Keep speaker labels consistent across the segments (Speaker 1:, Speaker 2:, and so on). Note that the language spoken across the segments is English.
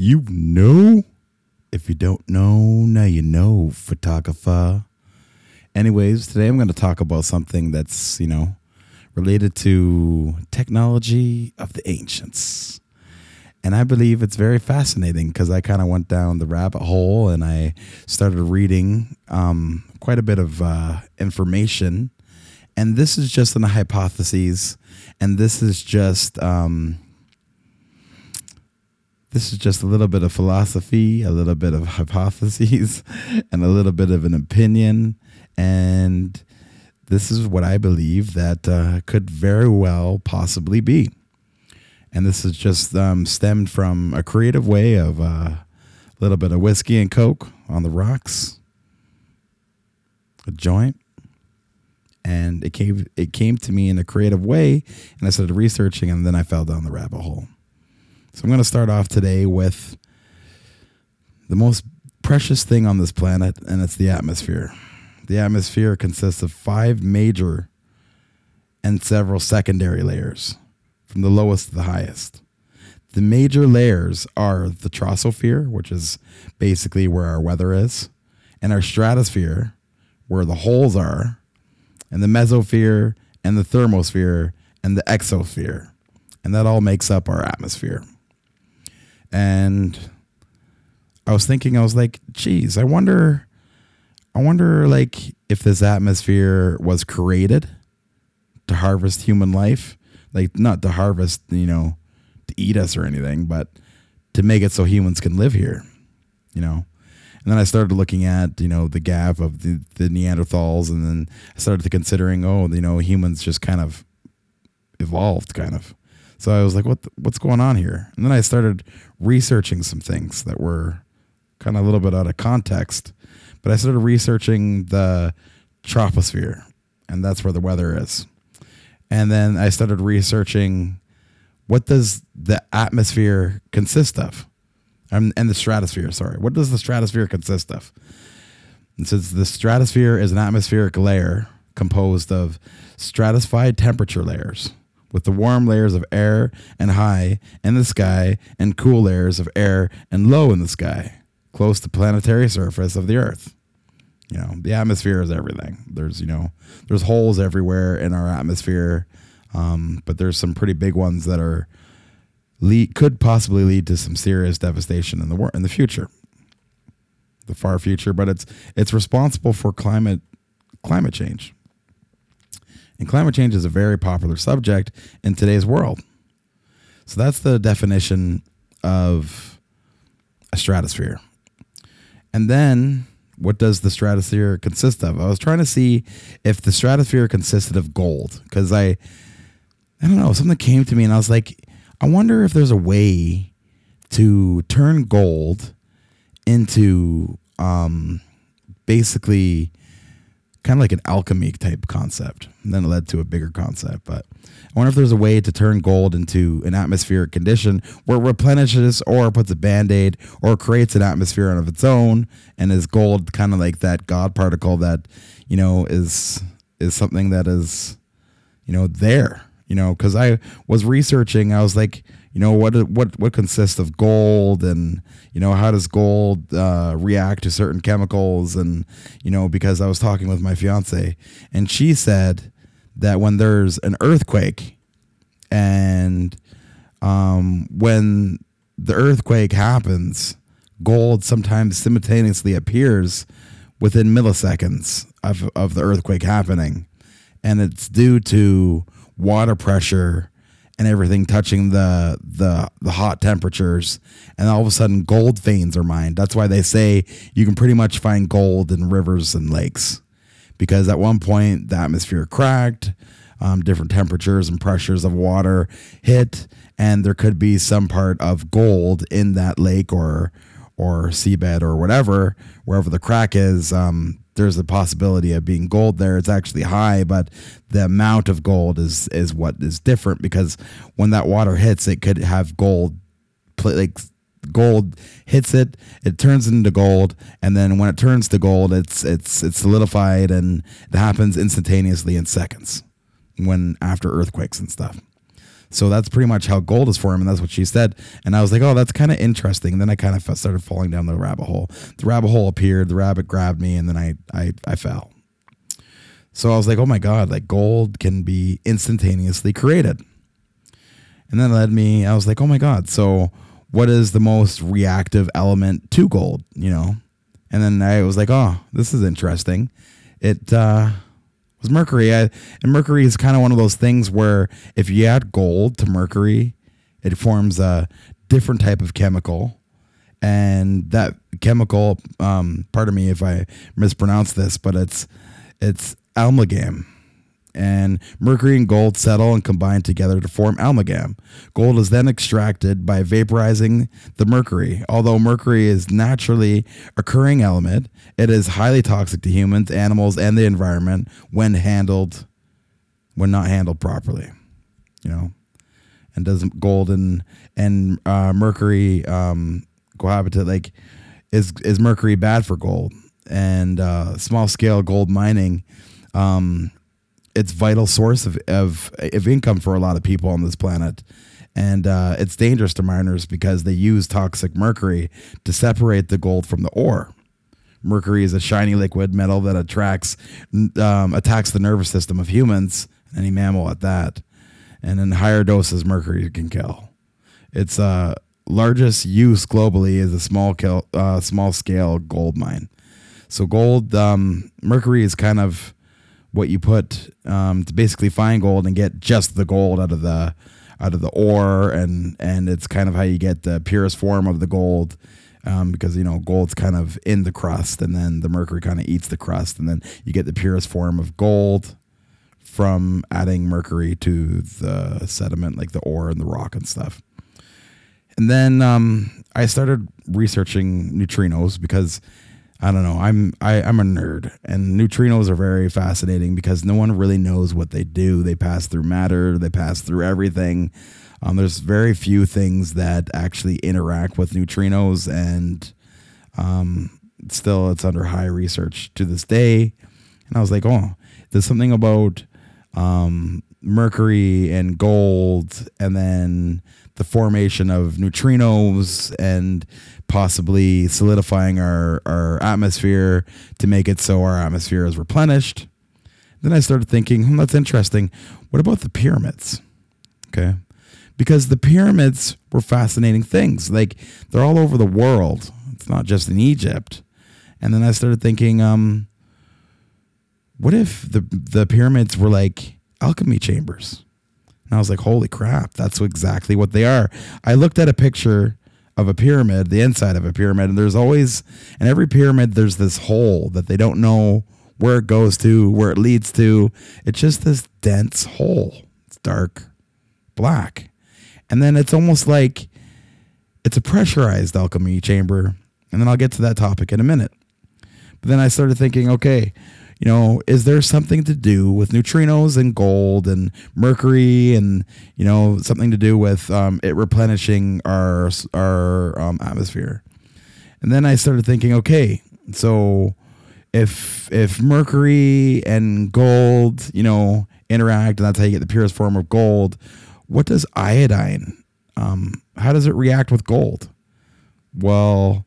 Speaker 1: You know? If you don't know, now you know, photographer. Anyways, today I'm going to talk about something that's, you know, related to technology of the ancients. And I believe it's very fascinating because I kind of went down the rabbit hole and I started reading um, quite a bit of uh, information. And this is just an hypothesis, and this is just um, this is just a little bit of philosophy, a little bit of hypotheses, and a little bit of an opinion. And this is what I believe that uh, could very well possibly be. And this is just um, stemmed from a creative way of uh, a little bit of whiskey and coke on the rocks, a joint, and it came it came to me in a creative way, and I started researching, and then I fell down the rabbit hole. So I'm going to start off today with the most precious thing on this planet, and it's the atmosphere. The atmosphere consists of five major and several secondary layers, from the lowest to the highest. The major layers are the troposphere, which is basically where our weather is, and our stratosphere, where the holes are, and the mesosphere, and the thermosphere, and the exosphere. And that all makes up our atmosphere. And I was thinking, I was like, geez, I wonder, I wonder, like, if this atmosphere was created to harvest human life, like, not to harvest, you know, to eat us or anything, but to make it so humans can live here, you know. And then I started looking at, you know, the gap of the, the Neanderthals, and then I started considering, oh, you know, humans just kind of evolved, kind of. So I was like, what the, what's going on here? And then I started researching some things that were kind of a little bit out of context. But I started researching the troposphere, and that's where the weather is. And then I started researching what does the atmosphere consist of? Um, and the stratosphere, sorry. What does the stratosphere consist of? And since the stratosphere is an atmospheric layer composed of stratified temperature layers, with the warm layers of air and high in the sky and cool layers of air and low in the sky, close to planetary surface of the earth. You know, the atmosphere is everything. There's, you know, there's holes everywhere in our atmosphere, um, but there's some pretty big ones that are lead, could possibly lead to some serious devastation in the war in the future, the far future. But it's it's responsible for climate climate change. And climate change is a very popular subject in today's world. So that's the definition of a stratosphere. And then what does the stratosphere consist of? I was trying to see if the stratosphere consisted of gold because I, I don't know, something came to me and I was like, I wonder if there's a way to turn gold into um, basically kind of like an alchemy type concept. And then it led to a bigger concept. But I wonder if there's a way to turn gold into an atmospheric condition where it replenishes or puts a band aid or creates an atmosphere of its own. And is gold kind of like that God particle that, you know, is is something that is, you know, there. You know, because I was researching, I was like, you know what what what consists of gold and you know how does gold uh, react to certain chemicals? And you know because I was talking with my fiance and she said that when there's an earthquake and um, when the earthquake happens gold sometimes simultaneously appears within milliseconds of, of the earthquake happening. And it's due to water pressure and everything touching the the the hot temperatures and all of a sudden gold veins are mined. That's why they say you can pretty much find gold in rivers and lakes because at one point the atmosphere cracked um, different temperatures and pressures of water hit and there could be some part of gold in that lake or or seabed or whatever wherever the crack is um, there's a possibility of being gold there. It's actually high, but the amount of gold is is what is different because when that water hits, it could have gold, like gold hits it, it turns into gold, and then when it turns to gold, it's it's it's solidified and it happens instantaneously in seconds when after earthquakes and stuff. So that's pretty much how gold is formed, and that's what she said. And I was like, oh, that's kind of interesting. And then I kind of started falling down the rabbit hole. The rabbit hole appeared, the rabbit grabbed me, and then I I, I fell. So I was like, oh my god, like gold can be instantaneously created. And then led me, I was like, oh my god, so what is the most reactive element to gold? You know, and then I was like, oh, this is interesting. It uh, was mercury. I, and mercury is kind of one of those things where if you add gold to mercury, it forms a different type of chemical. And that chemical, um, pardon me if I mispronounce this, but it's it's amalgam and mercury and gold settle and combine together to form amalgam. Gold is then extracted by vaporizing the mercury. Although mercury is naturally occurring element, it is highly toxic to humans, animals, and the environment when handled when not handled properly. You know, and does gold and and uh, mercury um, cohabitate? Like, is is mercury bad for gold? And uh, small scale gold mining um, it's vital source of, of, of income for a lot of people on this planet. And uh, it's dangerous to miners because they use toxic mercury to separate the gold from the ore. Mercury is a shiny liquid metal that attracts um, attacks the nervous system of humans, and any mammal at that. And in higher doses, mercury can kill. Its uh, largest use globally is a small, uh, small scale gold mine. So gold, um, mercury is kind of what you put um, to basically find gold and get just the gold out of the out of the ore. And and it's kind of how you get the purest form of the gold um, because you know gold's kind of in the crust and then the mercury kind of eats the crust. And then you get the purest form of gold from adding mercury to the sediment like the ore and the rock and stuff. And then um, i started researching neutrinos because I don't know. I'm I, I'm a nerd, and neutrinos are very fascinating because no one really knows what they do. They pass through matter. They pass through everything. Um, there's very few things that actually interact with neutrinos, and um, still, it's under high research to this day. And I was like, oh, there's something about um, mercury and gold, and then the formation of neutrinos and possibly solidifying our, our atmosphere to make it so our atmosphere is replenished. Then I started thinking, hmm, that's interesting. What about the pyramids? Okay. Because the pyramids were fascinating things. Like they're all over the world. It's not just in Egypt. And then I started thinking, um, what if the the pyramids were like alchemy chambers? And I was like, holy crap, that's exactly what they are. I looked at a picture of a pyramid, the inside of a pyramid, and there's always, in every pyramid, there's this hole that they don't know where it goes to, where it leads to. It's just this dense hole. It's dark, black. And then it's almost like it's a pressurized alchemy chamber. And then I'll get to that topic in a minute. But then I started thinking, okay, you know, is there something to do with neutrinos and gold and mercury and you know something to do with um, it replenishing our our um, atmosphere? And then I started thinking, okay, so if if mercury and gold, you know, interact, and that's how you get the purest form of gold, what does iodine? Um, how does it react with gold? Well,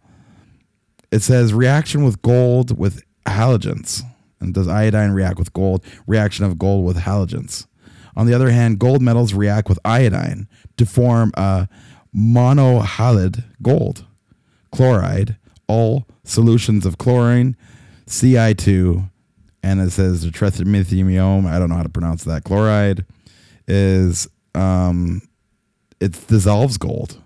Speaker 1: it says reaction with gold with halogens. And does iodine react with gold? Reaction of gold with halogens. On the other hand, gold metals react with iodine to form a monohalide gold. Chloride, all solutions of chlorine, Ci2, and it says the. I don't know how to pronounce that. Chloride is um, it dissolves gold.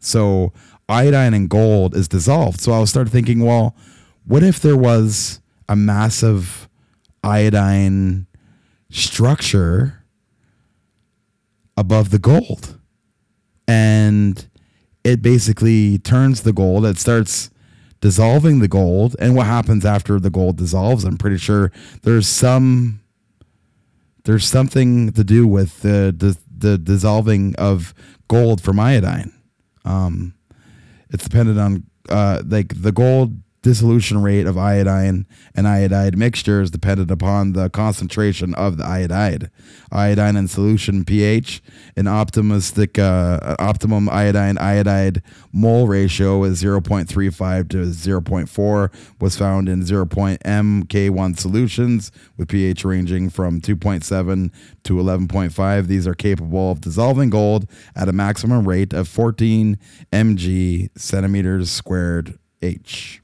Speaker 1: So iodine and gold is dissolved. So I started thinking, well, what if there was a massive iodine structure above the gold. And it basically turns the gold, it starts dissolving the gold. And what happens after the gold dissolves? I'm pretty sure there's some there's something to do with the the, the dissolving of gold from iodine. Um, it's dependent on uh, like the gold dissolution rate of iodine and iodide mixtures depended upon the concentration of the iodide. Iodine in solution pH, an optimistic uh, optimum iodine iodide mole ratio is 0.35 to 0.4 was found in 0.mk1 solutions with pH ranging from 2.7 to 11.5. These are capable of dissolving gold at a maximum rate of 14 mg centimeters squared H.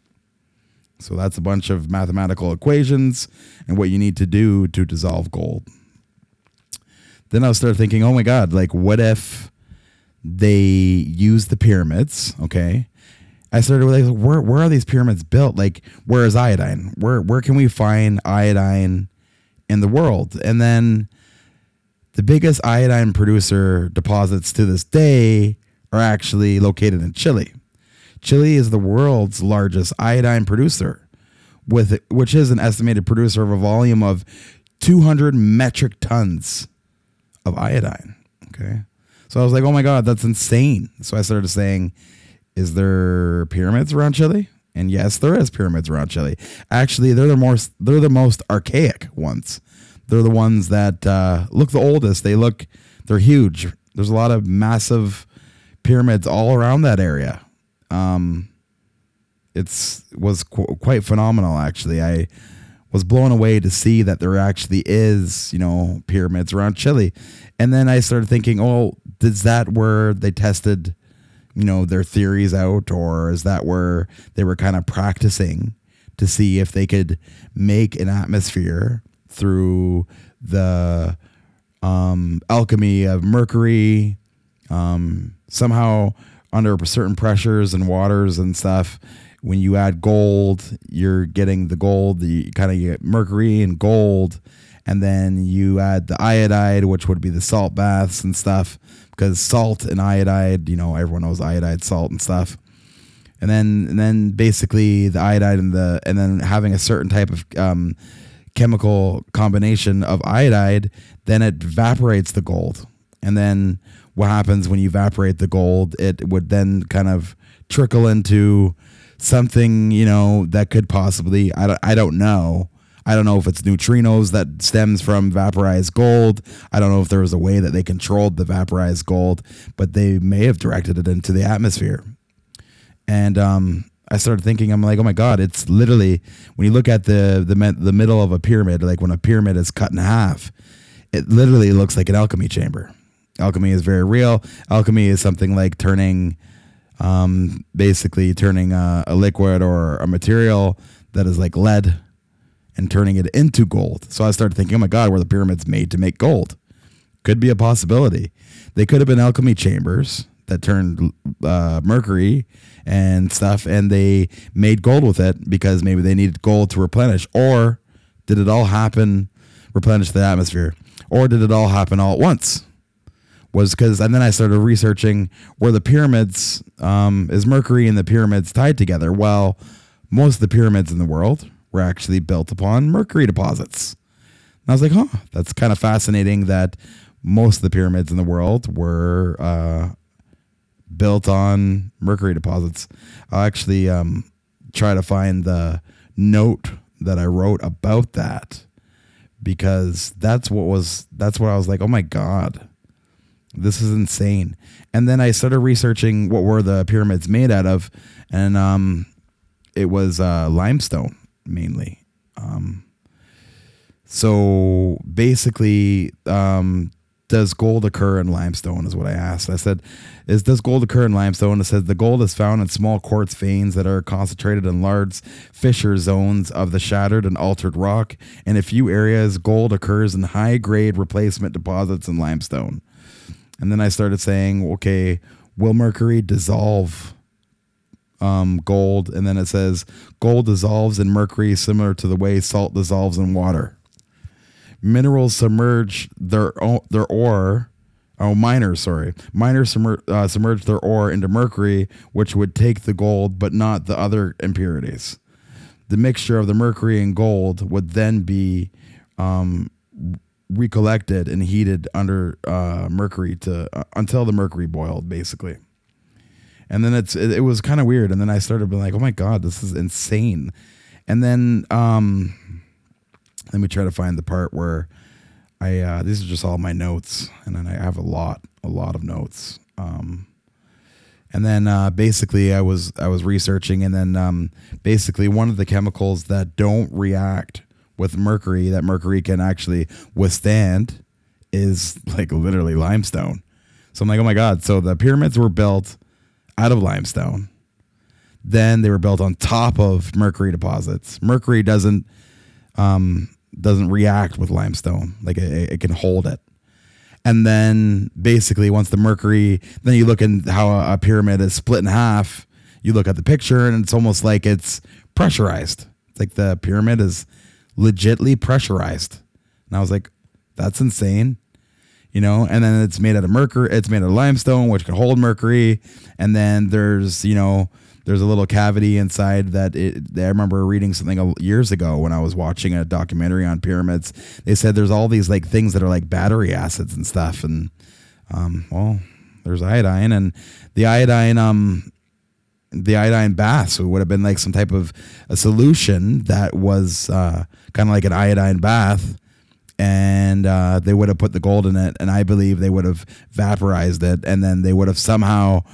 Speaker 1: So that's a bunch of mathematical equations and what you need to do to dissolve gold. Then I started thinking, oh my God, like what if they use the pyramids? Okay. I started with like, where, where are these pyramids built? Like, where is iodine? Where, where can we find iodine in the world? And then the biggest iodine producer deposits to this day are actually located in Chile. Chile is the world's largest iodine producer, with which is an estimated producer of a volume of 200 metric tons of iodine. Okay. So I was like, oh my God, that's insane. So I started saying, is there pyramids around Chile? And yes, there is pyramids around Chile. Actually, they're the most they're the most archaic ones. They're the ones that uh, look the oldest. They look they're huge. There's a lot of massive pyramids all around that area. Um, it's was qu- quite phenomenal actually. I was blown away to see that there actually is, you know, pyramids around Chile. And then I started thinking, oh, is that where they tested, you know, their theories out or is that where they were kind of practicing to see if they could make an atmosphere through the um, alchemy of mercury um, somehow under certain pressures and waters and stuff. When you add gold, you're getting the gold, the kind of get mercury and gold, and then you add the iodide, which would be the salt baths and stuff, because salt and iodide, you know, everyone knows iodide, salt and stuff. And then, and then basically the iodide and the, and then having a certain type of um, chemical combination of iodide, then it evaporates the gold. And then what happens when you evaporate the gold, it would then kind of trickle into something, you know, that could possibly, I don't, I don't know. I don't know if it's neutrinos that stems from vaporized gold. I don't know if there was a way that they controlled the vaporized gold, but they may have directed it into the atmosphere. And um, I started thinking, I'm like, oh my god, it's literally when you look at the the the middle of a pyramid, like when a pyramid is cut in half, it literally looks like an alchemy chamber. Alchemy is very real. Alchemy is something like turning, um, basically turning a, a liquid or a material that is like lead and turning it into gold. So I started thinking, oh my God, were the pyramids made to make gold? Could be a possibility. They could have been alchemy chambers that turned uh, mercury and stuff, and they made gold with it because maybe they needed gold to replenish. Or did it all happen, replenish the atmosphere? Or did it all happen all at once? Was because and then I started researching where the pyramids um, is Mercury and the pyramids tied together. Well, most of the pyramids in the world were actually built upon mercury deposits. And I was like, huh, that's kind of fascinating that most of the pyramids in the world were uh, built on mercury deposits. I'll actually um, try to find the note that I wrote about that because that's what was that's what I was like, oh my god this is insane. And then I started researching what were the pyramids made out of, and um, it was uh, limestone mainly. Um, so basically, um, does gold occur in limestone? Is what I asked. I said, "Is does gold occur in limestone?" It says the gold is found in small quartz veins that are concentrated in large fissure zones of the shattered and altered rock. In a few areas, gold occurs in high grade replacement deposits in limestone. And then I started saying, okay, will mercury dissolve um, gold? And then it says gold dissolves in mercury similar to the way salt dissolves in water. Minerals submerge their their ore. Oh, miners, sorry. Miners submer- uh, submerge their ore into mercury, which would take the gold, but not the other impurities. The mixture of the mercury and gold would then be um, recollected and heated under uh, mercury to uh, until the mercury boiled, basically. And then it's it, it was kind of weird. And then I started being like, oh my god, this is insane. And then um, let me try to find the part where I uh, these are just all my notes, and then I have a lot, a lot of notes. Um, and then uh, basically, I was I was researching, and then um, basically one of the chemicals that don't react with mercury that mercury can actually withstand is like literally limestone. So I'm like, oh my god! So the pyramids were built out of limestone. Then they were built on top of mercury deposits. Mercury doesn't um, doesn't react with limestone; like it, it can hold it. And then basically, once the mercury, then you look at how a, a pyramid is split in half. You look at the picture, and it's almost like it's pressurized. It's like the pyramid is legitly pressurized. And I was like, that's insane you know, and then it's made out of mercury, it's made out of limestone, which can hold mercury. And then there's, you know, there's a little cavity inside that it, I remember reading something years ago when I was watching a documentary on pyramids. They said there's all these like things that are like battery acids and stuff. And, um, well, there's iodine and the iodine, um, the iodine baths would have been like some type of a solution that was uh, kind of like an iodine bath and uh, they would have put the gold in it, and I believe they would have vaporized it, and then they would have somehow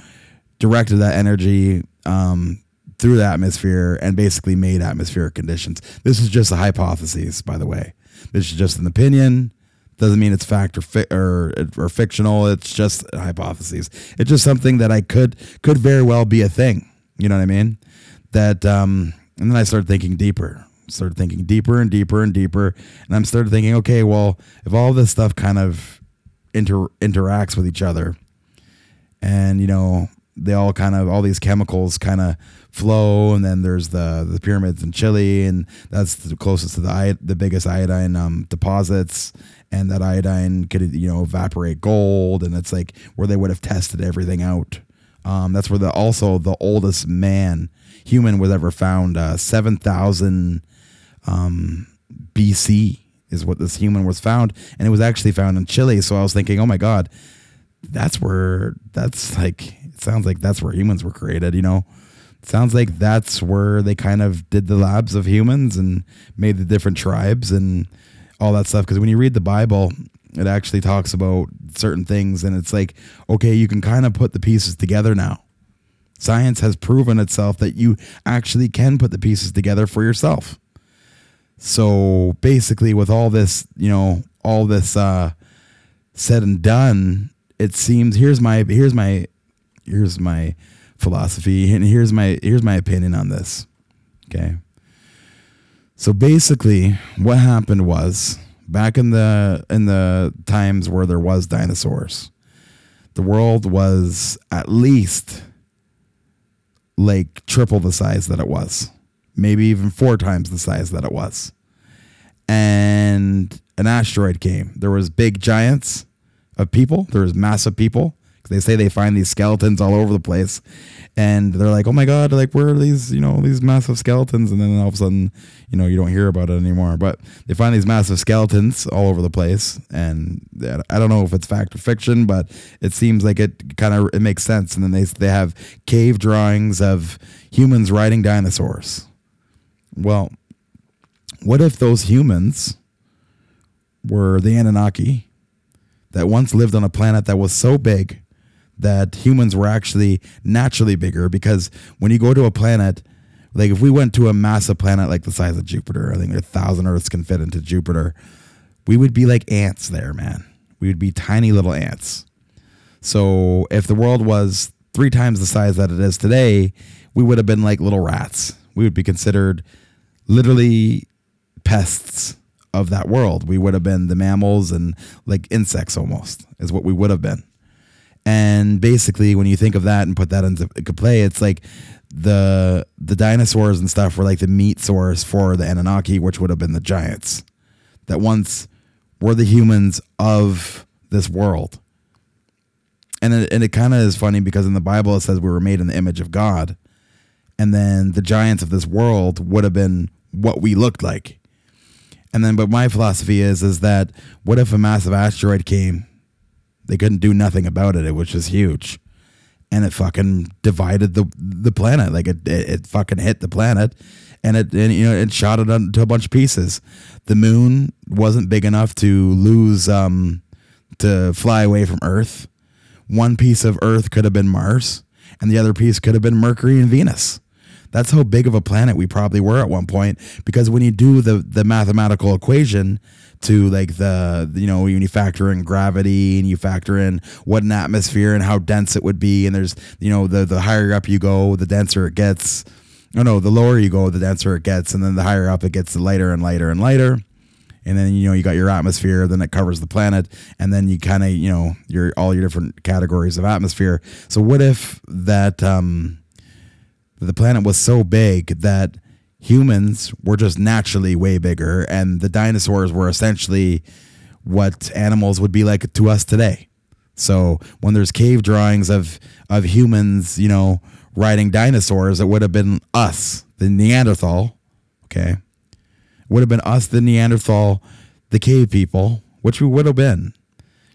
Speaker 1: directed that energy um, through the atmosphere and basically made atmospheric conditions. This is just a hypothesis, by the way. This is just an opinion. Doesn't mean it's fact or fi- or or fictional. It's just a hypothesis. It's just something that I could could very well be a thing. You know what I mean? That um, and then I started thinking deeper started thinking deeper and deeper and deeper. And I'm started thinking, okay, well, if all this stuff kind of inter- interacts with each other and, you know, they all kind of, all these chemicals kind of flow. And then there's the, the pyramids in Chile, and that's the closest to the, the biggest iodine um, deposits. And that iodine could, you know, evaporate gold. And it's like where they would have tested everything out. Um, that's where the also the oldest man human was ever found. Uh, Seven thousand um, BC is what this human was found, and it was actually found in Chile. So I was thinking, oh my god, that's where that's like. It sounds like that's where humans were created. You know, it sounds like that's where they kind of did the labs of humans and made the different tribes and all that stuff. Because when you read the Bible, it actually talks about certain things, and it's like, okay, you can kind of put the pieces together now. Science has proven itself that you actually can put the pieces together for yourself. So basically, with all this, you know, all this uh, said and done, it seems here's my here's my here's my philosophy and here's my here's my opinion on this. Okay. So basically, what happened was back in the in the times where there was dinosaurs, the world was at least like triple the size that it was maybe even four times the size that it was. And an asteroid came. There was big giants of people. There was massive people. They say they find these skeletons all over the place, and they're like, "Oh my god!" Like, where are these? You know, these massive skeletons? And then all of a sudden, you know, you don't hear about it anymore. But they find these massive skeletons all over the place, and I don't know if it's fact or fiction, but it seems like it kind of it makes sense. And then they they have cave drawings of humans riding dinosaurs well, what if those humans were the Anunnaki that once lived on a planet that was so big that humans were actually naturally bigger? Because when you go to a planet, like if we went to a massive planet like the size of Jupiter, I think a thousand Earths can fit into Jupiter, we would be like ants there, man. We would be tiny little ants. So if the world was three times the size that it is today, we would have been like little rats. We would be considered literally pests of that world. We would have been the mammals and like insects almost is what we would have been. And basically, when you think of that and put that into play, it's like the the dinosaurs and stuff were like the meat source for the Anunnaki, which would have been the giants that once were the humans of this world. And it, and it kind of is funny because in the Bible it says we were made in the image of God, and then the giants of this world would have been what we looked like. And then, but my philosophy is, is that what if a massive asteroid came? They couldn't do nothing about it. It was huge. and it fucking divided the the planet. Like it, it, it fucking hit the planet, and it and, you know it shot it into a bunch of pieces. The moon wasn't big enough to lose um to fly away from Earth. One piece of Earth could have been Mars, and the other piece could have been Mercury and Venus. That's how big of a planet we probably were at one point. Because when you do the the mathematical equation to like the you know when you factor in gravity and you factor in what an atmosphere and how dense it would be, and there's you know the the higher up you go, the denser it gets. Oh no, the lower you go, the denser it gets, and then the higher up it gets, the lighter and lighter and lighter and then you know you got your atmosphere then it covers the planet and then you kind of you know your all your different categories of atmosphere so what if that um the planet was so big that humans were just naturally way bigger and the dinosaurs were essentially what animals would be like to us today. So when there's cave drawings of of humans you know riding dinosaurs it would have been us the neanderthal okay? Would have been us, the Neanderthal, the cave people, which we would have been,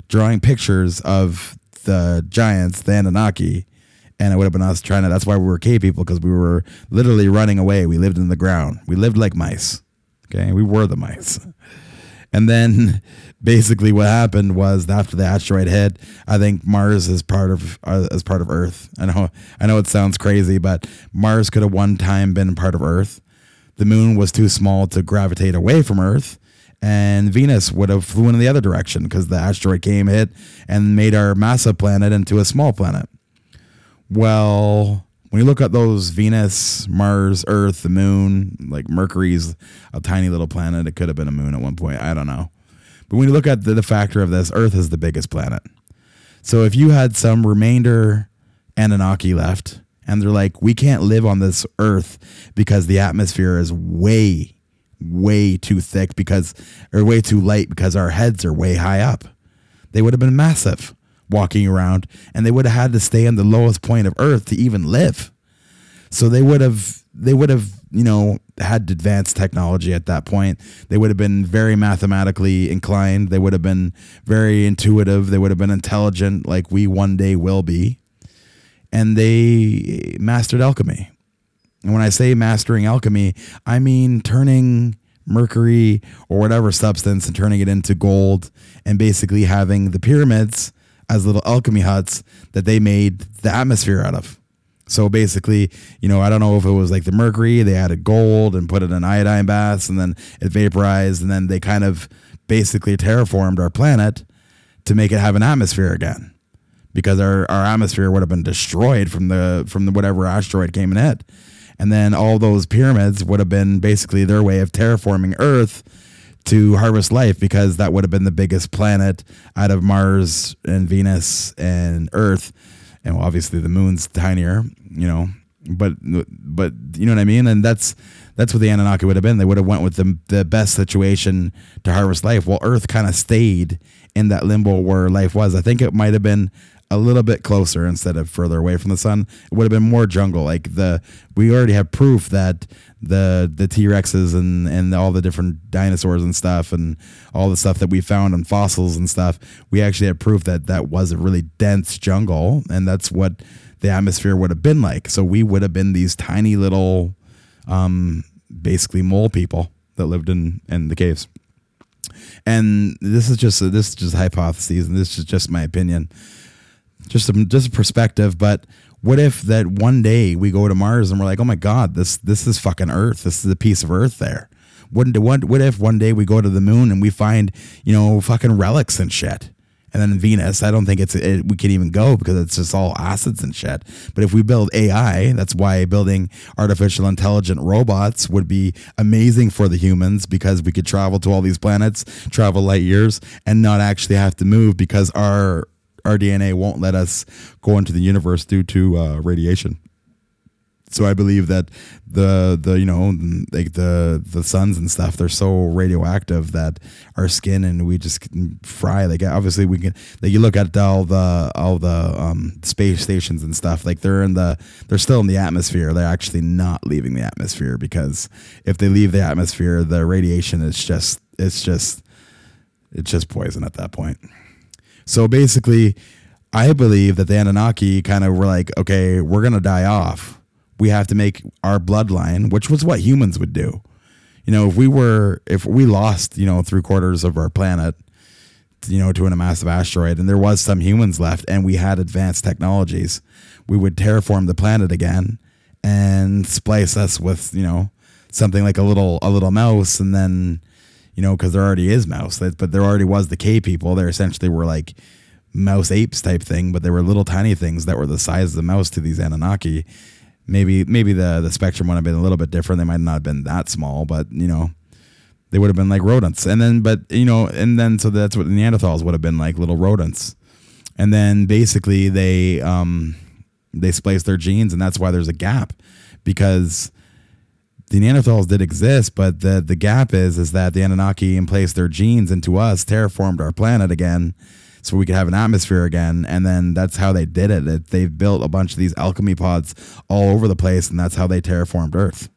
Speaker 1: drawing pictures of the giants, the Anunnaki, and it would have been us trying to. That's why we were cave people because we were literally running away. We lived in the ground. We lived like mice. Okay, we were the mice. And then basically what happened was after the asteroid hit, I think Mars is part of uh, part of Earth. I know I know it sounds crazy, but Mars could have one time been part of Earth the moon was too small to gravitate away from Earth, and Venus would have flew in the other direction because the asteroid came, hit, and made our massive planet into a small planet. Well, when you look at those Venus, Mars, Earth, the moon, like Mercury's a tiny little planet. It could have been a moon at one point. I don't know. But when you look at the, the factor of this, Earth is the biggest planet. So if you had some remainder Anunnaki left, and they're like, we can't live on this earth because the atmosphere is way, way too thick because, or way too light because our heads are way high up. They would have been massive walking around and they would have had to stay on the lowest point of earth to even live. So they would have, they would have, you know, had advanced technology at that point. They would have been very mathematically inclined. They would have been very intuitive. They would have been intelligent like we one day will be and they mastered alchemy. And when I say mastering alchemy, I mean turning mercury or whatever substance and turning it into gold and basically having the pyramids as little alchemy huts that they made the atmosphere out of. So basically, you know, I don't know if it was like the mercury, they added gold and put it in iodine baths and then it vaporized and then they kind of basically terraformed our planet to make it have an atmosphere again because our, our atmosphere would have been destroyed from the from the whatever asteroid came and hit. And then all those pyramids would have been basically their way of terraforming Earth to harvest life because that would have been the biggest planet out of Mars and Venus and Earth. And well, obviously the moon's tinier, you know, but but you know what I mean? And that's that's what the Anunnaki would have been. They would have went with the the best situation to harvest life. Well, Earth kind of stayed in that limbo where life was. I think it might have been a little bit closer instead of further away from the sun. It would have been more jungle. Like the we already have proof that the the T Rexes and and all the different dinosaurs and stuff and all the stuff that we found on fossils and stuff. We actually have proof that that was a really dense jungle, and that's what the atmosphere would have been like. So we would have been these tiny little, um, basically mole people that lived in in the caves. And this is just this is just hypotheses, and this is just my opinion just a, just a perspective. But what if that one day we go to Mars and we're like, oh my god, this this is fucking Earth. This is a piece of Earth there. What what what if one day we go to the moon and we find you know fucking relics and shit. And then Venus, I don't think it's it, we can even go because it's just all acids and shit. But if we build AI, that's why building artificial intelligent robots would be amazing for the humans because we could travel to all these planets, travel light years, and not actually have to move because our our DNA won't let us go into the universe due to uh, radiation. So I believe that the the you know like the the suns and stuff they're so radioactive that our skin and we just fry. Like obviously we can like you look at all the all the um, space stations and stuff like they're in the they're still in the atmosphere. They're actually not leaving the atmosphere because if they leave the atmosphere, the radiation is just it's just it's just poison at that point. So basically, I believe that the Anunnaki kind of were like, okay, we're gonna die off. We have to make our bloodline, which was what humans would do. You know, if we were, if we lost, you know, three quarters of our planet, you know, to a massive asteroid, and there was some humans left, and we had advanced technologies, we would terraform the planet again and splice us with, you know, something like a little a little mouse, and then, you know, because there already is mouse, but there already was the K people. They essentially were like mouse apes type thing, but they were little tiny things that were the size of the mouse to these Anunnaki. Maybe maybe the the spectrum would have been a little bit different. They might not have been that small, but you know, they would have been like rodents. And then, but you know, and then so that's what Neanderthals would have been like little rodents. And then basically they um they spliced their genes, and that's why there's a gap because the Neanderthals did exist, but the the gap is is that the Anunnaki placed their genes into us, terraformed our planet again, so we could have an atmosphere again. And then that's how they did it. it they built a bunch of these alchemy pods all over the place, and that's how they terraformed Earth.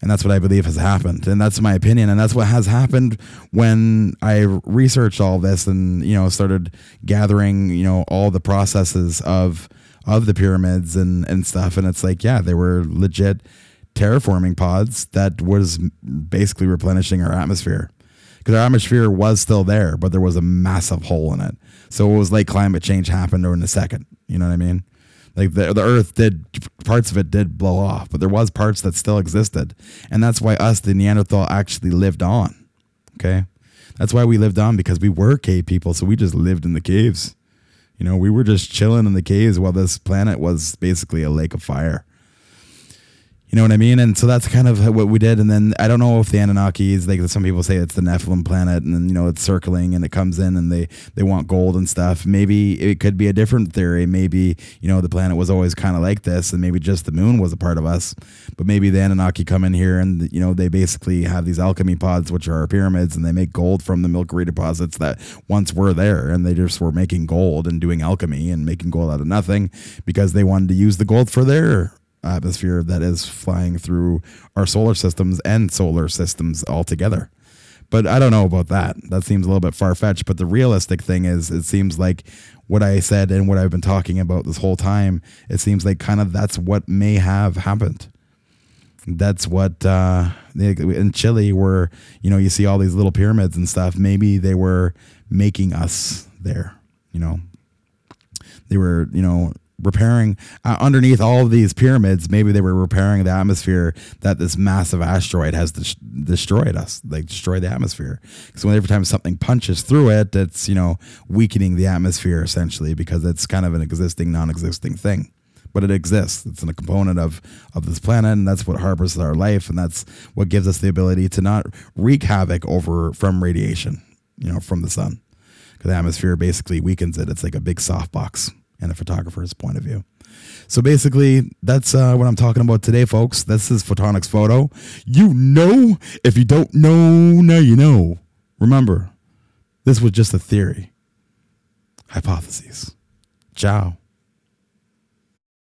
Speaker 1: And that's what I believe has happened. And that's my opinion. And that's what has happened when I researched all this and, you know, started gathering, you know, all the processes of of the pyramids and, and stuff. And it's like, yeah, they were legit terraforming pods that was basically replenishing our atmosphere because our atmosphere was still there, but there was a massive hole in it. So it was like climate change happened in a second. You know what I mean? Like the the Earth did parts of it did blow off, but there was parts that still existed, and that's why us the Neanderthal actually lived on. Okay, that's why we lived on because we were cave people, so we just lived in the caves. You know, we were just chilling in the caves while this planet was basically a lake of fire. You know what I mean? And so that's kind of what we did. And then I don't know if the Anunnakis, like some people say it's the Nephilim planet and then, you know, it's circling and it comes in and they, they want gold and stuff. Maybe it could be a different theory. Maybe, you know, the planet was always kind of like this and maybe just the moon was a part of us. But maybe the Anunnaki come in here and, you know, they basically have these alchemy pods, which are pyramids, and they make gold from the Milky deposits that once were there. And they just were making gold and doing alchemy and making gold out of nothing because they wanted to use the gold for their atmosphere that is flying through our solar systems and solar systems altogether. But I don't know about that. That seems a little bit far fetched. But the realistic thing is, it seems like what I said and what I've been talking about this whole time, it seems like kind of that's what may have happened. That's what uh, in Chile, where you know you see all these little pyramids and stuff. Maybe they were making us there. You know, they were you know repairing uh, underneath all of these pyramids maybe they were repairing the atmosphere that this massive asteroid has des- destroyed us. Like destroyed the atmosphere. Because every time something punches through it it's you know weakening the atmosphere essentially because it's kind of an existing non-existing thing. But it exists. It's a component of of this planet and that's what harbors our life and that's what gives us the ability to not wreak havoc over from radiation you know from the sun. Because the atmosphere basically weakens it. It's like a big softbox and a photographer's point of view. So basically, that's uh, what I'm talking about today, folks. This is Photonics Photo. You know, if you don't know, now you know. Remember, this was just a theory. Hypotheses. Ciao.